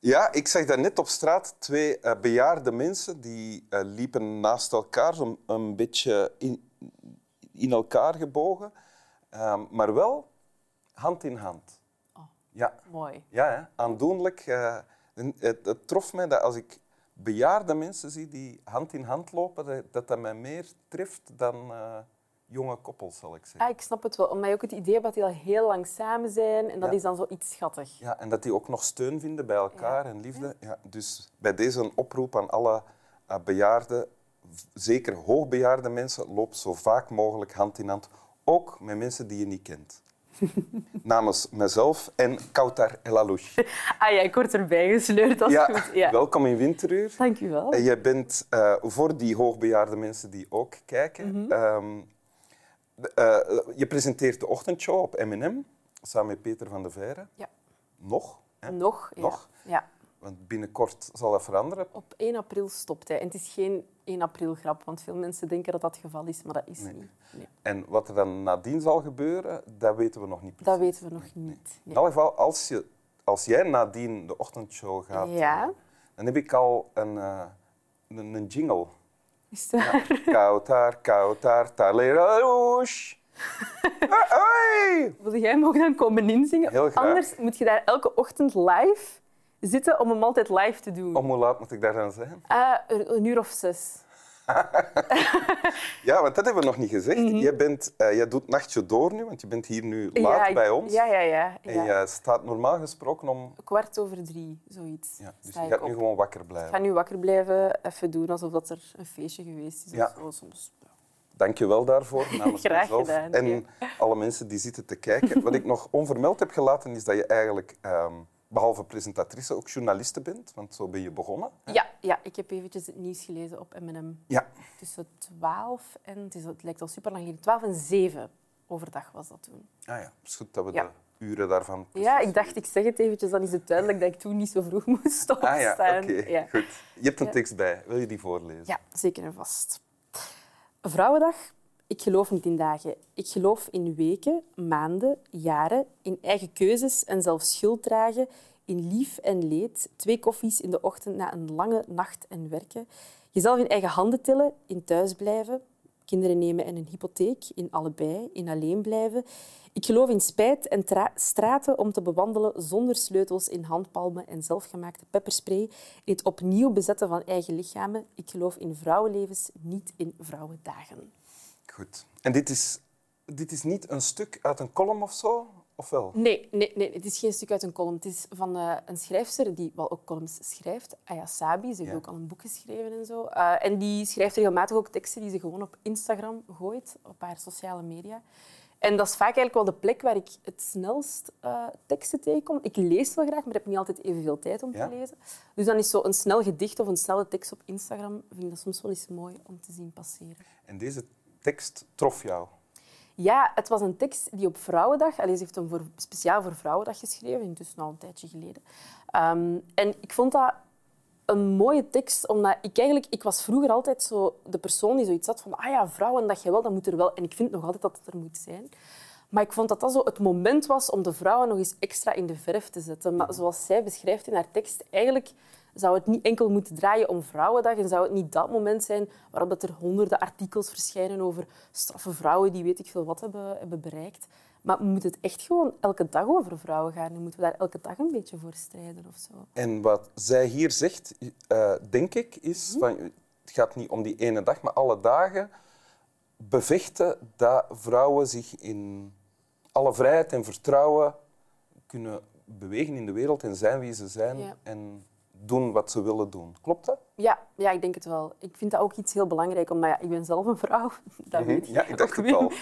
Ja, ik zag daar net op straat twee eh, bejaarde mensen die eh, liepen naast elkaar, een beetje in, in elkaar gebogen, Ehm, maar wel hand in hand. Oh. Ja, Mooi. ja hè? aandoenlijk. eh, het, het trof mij dat als ik bejaarde mensen zie die hand in hand lopen, dat dat, dat mij meer treft dan jonge koppels, zal ik zeggen. Ah, ik snap het wel. Omdat je ook het idee dat die al heel lang samen zijn. En dat Ja. is dan zoiets schattig. Ja, en dat die ook nog steun vinden bij elkaar en liefde. Ja, dus bij deze een oproep aan alle eh, bejaarden, zeker hoogbejaarde mensen, loop zo vaak mogelijk hand in hand. Ook met mensen die je niet kent. Namens mezelf en Kautar El Alouche. Ah ja, ik word erbij gesleurd. Dat is Ja, goed. Ja. welkom in Winteruur. Dank u wel. En jij bent eh, voor die hoogbejaarde mensen die ook kijken. Mhm. ehm, eh, je presenteert de ochtendshow op M&M samen met Peter van de Veire. Ja. Nog, hè? Nog? Ja. Nog? Ja. want binnenkort zal dat veranderen. Op 1 april stopt hij. En het is geen 1 april grap, want veel mensen denken dat dat het geval is, maar dat is Nee. niet. Nee. En wat er dan nadien zal gebeuren, dat weten we nog niet precies. Dat weten we nog niet. In elk geval, als, je, als jij nadien de ochtendshow gaat, Ja. eh, dan heb ik al een, eh, een, een jingle. Is dat... Kautar, Kautar, Talerouche. Hoi! Wil jij ook dan komen inzingen? Heel graag. Anders moet je daar elke ochtend live zitten om hem altijd live te doen. Om hoe laat moet ik daar dan zijn? Ah, een uur of zes. Ja, want dat hebben we nog niet gezegd. Mhm. jij, bent, jij doet nachtje door nu, want je bent hier nu laat ja, ik- bij ons. Ja, ja, ja. En je staat normaal gesproken om... Kwart over drie, zoiets. Ja, dus je ik gaat nu gewoon wakker Ik blijven. ga nu wakker blijven, even doen alsof dat er een feestje geweest is. Ja. Of zo, soms. Dank je wel daarvoor, namens Graag mezelf. gedaan, En alle mensen die zitten te kijken. Wat ik nog onvermeld heb gelaten, is dat je eigenlijk, ehm, behalve presentatrice, ook journaliste bent. Want zo ben je begonnen. hè? Ja, ja, ik heb eventjes het nieuws gelezen op M&M. Ja. Tussen 12 en, het, is, het lijkt al super lang geleden, 12 en 7 overdag was dat toen. Ah ja, het is goed dat we Ja. de uren daarvan... Ja, ik dacht, ik zeg het eventjes, dan is het duidelijk dat ik toen niet zo vroeg moest opstaan. Ah ja, oké. Ja. Goed. Je hebt een tekst bij. Wil je die voorlezen? Ja, zeker en vast. Vrouwendag. Ik geloof niet in dagen. Ik geloof in weken, maanden, jaren, in eigen keuzes en zelfs schuld dragen, in lief en leed, twee koffies in de ochtend na een lange nacht en werken, jezelf in eigen handen tillen, in thuisblijven, kinderen nemen en een hypotheek, in allebei, in alleen blijven. Ik geloof in spijt en tra- straten om te bewandelen zonder sleutels in handpalmen en zelfgemaakte pepperspray, in het opnieuw bezetten van eigen lichamen. Ik geloof in vrouwenlevens, niet in vrouwendagen. Goed. En dit is, dit is niet een stuk uit een column of zo? Of wel? Nee, nee, nee, het is geen stuk uit een column. Het is van eh, een schrijfster die wel ook columns schrijft, Aya Sabi. Ze heeft Ja. ook al een boek geschreven en zo. Eh, en die schrijft regelmatig ook teksten die ze gewoon op Instagram gooit, op haar sociale media. En dat is vaak eigenlijk wel de plek waar ik het snelst eh, teksten tegenkom. Ik lees wel graag, maar heb niet altijd evenveel tijd om Ja? te lezen. Dus dan is zo een snel gedicht of een snelle tekst op Instagram vind ik dat soms wel eens mooi om te zien passeren. En deze tekst trof jou. Ja, het was een tekst die op Vrouwendag... Allee, ze heeft hem voor, speciaal voor Vrouwendag geschreven, intussen al een tijdje geleden. Ehm, en ik vond dat een mooie tekst, omdat ik eigenlijk... Ik was vroeger altijd zo de persoon die zoiets had van ah ja, Vrouwendag, jawel, dat moet er wel. En ik vind nog altijd dat het er moet zijn. Maar ik vond dat dat zo het moment was om de vrouwen nog eens extra in de verf te zetten. Maar zoals zij beschrijft in haar tekst, eigenlijk zou het niet enkel moeten draaien om Vrouwendag en zou het niet dat moment zijn waarop dat er honderden artikels verschijnen over straffe vrouwen die weet ik veel wat hebben, hebben bereikt. Maar moet het echt gewoon elke dag over vrouwen gaan? En moeten we daar elke dag een beetje voor strijden of zo? En wat zij hier zegt, eh, denk ik, is... Van, het gaat niet om die ene dag, maar alle dagen bevechten dat vrouwen zich in alle vrijheid en vertrouwen kunnen bewegen in de wereld en zijn wie ze zijn Ja. en doen wat ze willen doen. Klopt dat? Ja, ja, ik denk het wel. Ik vind dat ook iets heel belangrijk, omdat ja, ik ben zelf een vrouw. Dat weet je Ja, ik dacht ook, het al.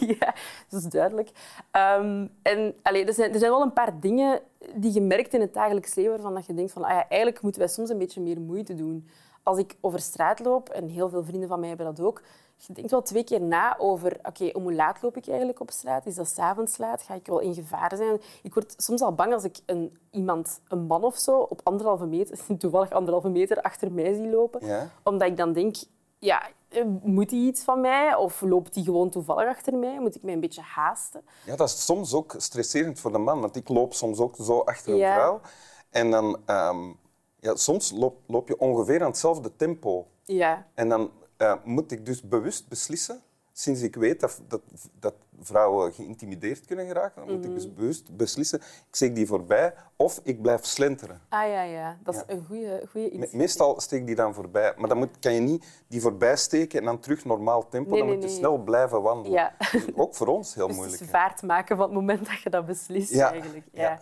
Ja. dat is duidelijk. Ehm, en allee, er, zijn, er zijn wel een paar dingen die je merkt in het dagelijks leven waarvan dat je denkt van ah ja, eigenlijk moeten wij soms een beetje meer moeite doen. Als ik over straat loop, en heel veel vrienden van mij hebben dat ook, je denkt wel twee keer na over oké, om hoe laat loop ik eigenlijk op straat? Is dat s'avonds laat? Ga ik wel in gevaar zijn? Ik word soms al bang als ik een, iemand, een man of zo, op anderhalve meter, toevallig anderhalve meter achter mij zie lopen. Ja. Omdat ik dan denk, ja, eh, moet hij iets van mij? Of loopt hij gewoon toevallig achter mij? Moet ik mij een beetje haasten? Ja, dat is soms ook stresserend voor de man, want ik loop soms ook zo achter een Ja. vrouw. En dan, ehm, ja, soms loop, loop je ongeveer aan hetzelfde tempo. Ja. En dan eh, moet ik dus bewust beslissen, sinds ik weet dat, dat, dat vrouwen geïntimideerd kunnen geraken, dan moet ik dus bewust beslissen, ik steek die voorbij of ik blijf slenteren. Ah ja, ja. Dat is Ja. een goede goede Me-. Meestal steek die dan voorbij. Maar dan moet, kan je niet die voorbij steken en dan terug normaal tempo. Nee, dan nee, moet je nee. snel blijven wandelen. Ja. Dus ook voor ons heel Dus moeilijk. het hè. vaart maken van het moment dat je dat beslist, Ja. eigenlijk. Ja. Ja.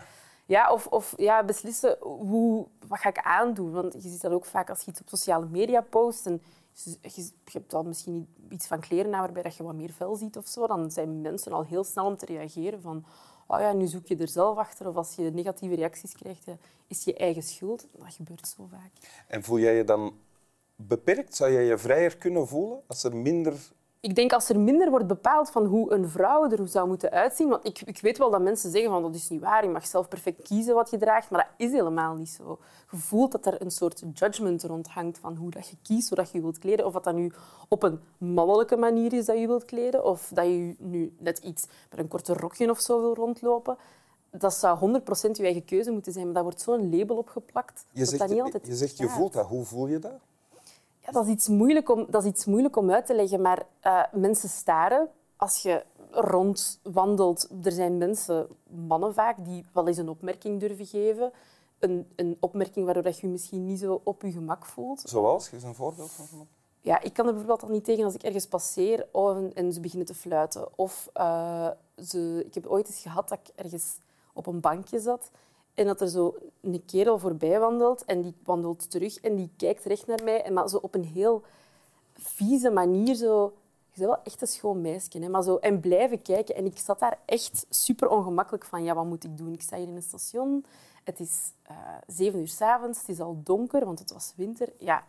Ja, of, of ja, beslissen hoe, wat ga ik aandoen. Want je ziet dat ook vaak als je iets op sociale media post. En je, je, hebt dan misschien iets van kleren aan waarbij dat je wat meer vel ziet of zo. Dan zijn mensen al heel snel om te reageren van... Oh ja, nu zoek je er zelf achter. Of als je negatieve reacties krijgt, ja, is je eigen schuld. Dat gebeurt zo vaak. En voel jij je dan beperkt? Zou jij je vrijer kunnen voelen als er minder... Ik denk als er minder wordt bepaald van hoe een vrouw er zou moeten uitzien. Want ik, ik weet wel dat mensen zeggen van dat is niet waar, je mag zelf perfect kiezen wat je draagt, maar dat is helemaal niet zo. Je voelt dat er een soort judgment rond hangt van hoe dat je kiest, hoe dat je wilt kleden. Of dat dat nu op een mannelijke manier is dat je wilt kleden, of dat je nu net iets met een korte rokje of zo wil rondlopen. Dat zou 100% je eigen keuze moeten zijn, maar daar wordt zo'n label op geplakt. Je dat zegt, dat niet altijd je, zegt je voelt dat. Hoe voel je dat? Dat, is iets moeilijk om, dat is iets moeilijk om uit te leggen, maar eh, mensen staren. Als je rondwandelt, er zijn mensen, mannen vaak, die wel eens een opmerking durven geven. Een, een opmerking waardoor dat je je misschien niet zo op je gemak voelt. Zoals? Geef eens een voorbeeld van. zo'n- Ja, ik kan er bijvoorbeeld al niet tegen als ik ergens passeer of, en ze beginnen te fluiten. Of eh, ze, ik heb ooit eens gehad dat ik ergens op een bankje zat en dat er zo een kerel voorbij wandelt en die wandelt terug en die kijkt recht naar mij, en maar zo op een heel vieze manier zo... Je bent wel echt een schoon meisje, hè, maar zo... En blijven kijken. En ik zat daar echt super ongemakkelijk van, ja, wat moet ik doen? Ik sta hier in een station, het is eh, zeven uur s'avonds, het is al donker, want het was winter. Ja,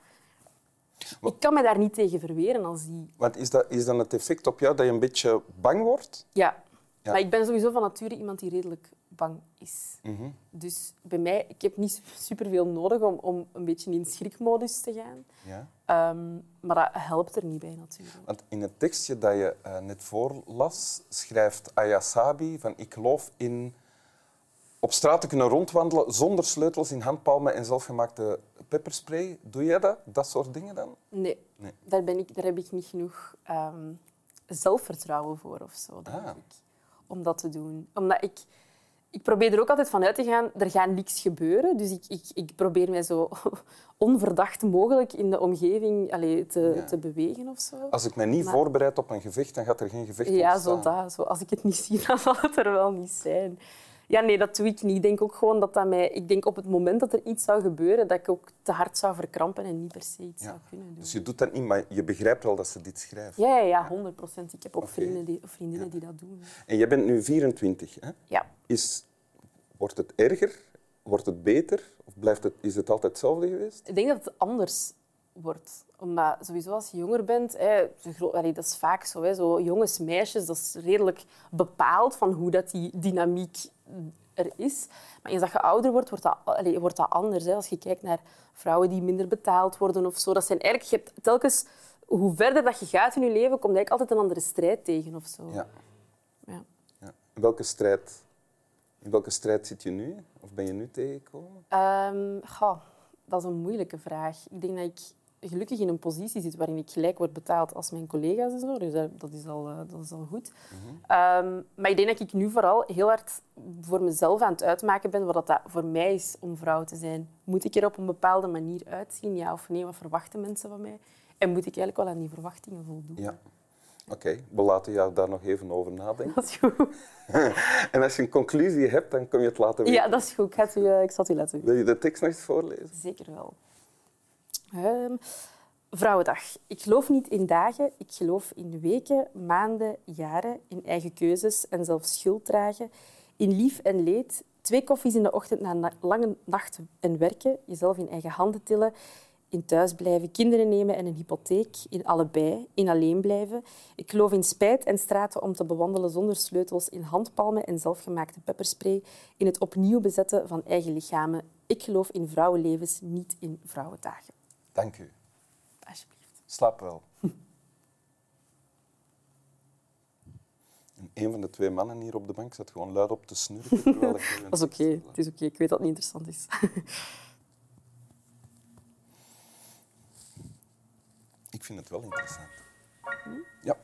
ik kan me daar niet tegen verweren als die... Want is dat, is dan het effect op jou dat je een beetje bang wordt? Ja. Ja. maar ik ben sowieso van nature iemand die redelijk bang is. Mhm. Dus bij mij, ik heb niet superveel nodig om, om een beetje in schrikmodus te gaan. Ja. Ehm, maar dat helpt er niet bij natuurlijk. Want in het tekstje dat je eh, net voorlas, schrijft Ayasabi van ik geloof in op straat te kunnen rondwandelen zonder sleutels in handpalmen en zelfgemaakte pepperspray. Doe jij dat? Dat soort dingen dan? Nee, Nee. Daar, ben ik, daar heb ik niet genoeg ehm, zelfvertrouwen voor of zo, denk Ah. ik. Om dat te doen. Omdat ik... Ik probeer er ook altijd van uit te gaan, er gaat niks gebeuren. Dus ik, ik, ik probeer mij zo onverdacht mogelijk in de omgeving allee, te, Ja. te bewegen of zo. Als ik me niet Maar- voorbereid op een gevecht, dan gaat er geen gevecht Ja, ontstaan. zo dat. Zo, als ik het niet zie, dan zal het er wel niet zijn. Ja, nee, dat doe ik niet. Ik denk ook gewoon dat dat mij... Ik denk op het moment dat er iets zou gebeuren, dat ik ook te hard zou verkrampen en niet per se iets Ja. zou kunnen doen. Dus je doet dat niet, maar je begrijpt wel dat ze dit schrijft. Ja, ja, ja, 100 procent. Ik heb ook vrienden die, vriendinnen die dat doen. En jij bent nu 24. Hè? Ja. Is, wordt het erger? Wordt het beter? Of blijft het, is het altijd hetzelfde geweest? Ik denk dat het anders wordt. Omdat sowieso als je jonger bent, hè, dat is vaak zo, hè, zo jongens, meisjes, dat is redelijk bepaald van hoe dat die dynamiek er is. Maar eens dat je ouder wordt, wordt dat, allee, wordt dat anders. Hè. Als je kijkt naar vrouwen die minder betaald worden of zo, dat zijn eigenlijk, je hebt telkens, hoe verder dat je gaat in je leven, komt eigenlijk altijd een andere strijd tegen of zo. Ja. Ja. ja. In, welke strijd, in welke strijd zit je nu? Of ben je nu tegengekomen? Ehm, goh, dat is een moeilijke vraag. Ik denk dat ik gelukkig in een positie zit waarin ik gelijk word betaald als mijn collega's en zo. Dus dat, is, al, eh, dat is al goed. Ehm, maar ik denk dat ik nu vooral heel hard voor mezelf aan het uitmaken ben wat dat voor mij is om vrouw te zijn. Moet ik er op een bepaalde manier uitzien, ja of nee? Wat verwachten mensen van mij? En moet ik eigenlijk wel aan die verwachtingen voldoen? Ja. Oké, we laten jou daar nog even over nadenken. Dat is goed. en als je een conclusie hebt, dan kun je het laten weten. Ja, dat is goed. Ik, ga het u, eh, ik zal het u laten weten. Wil je de tekst nog eens voorlezen? Zeker wel. Ehm, Vrouwendag. Ik geloof niet in dagen, ik geloof in weken, maanden, jaren, in eigen keuzes en zelfs schuld dragen, in lief en leed, twee koffies in de ochtend na na- lange nachten en werken, jezelf in eigen handen tillen, in thuis blijven, kinderen nemen en een hypotheek, in allebei, in alleen blijven. Ik geloof in spijt en straten om te bewandelen zonder sleutels, in handpalmen en zelfgemaakte pepperspray, in het opnieuw bezetten van eigen lichamen. Ik geloof in vrouwenlevens, niet in vrouwendagen. Dank u. Alsjeblieft. Slaap wel. En een van de twee mannen hier op de bank zat gewoon luid op te snurken. terwijl ik Dat is oké. Het is oké. Ik weet dat het niet interessant is. Ik vind het wel interessant. Ja.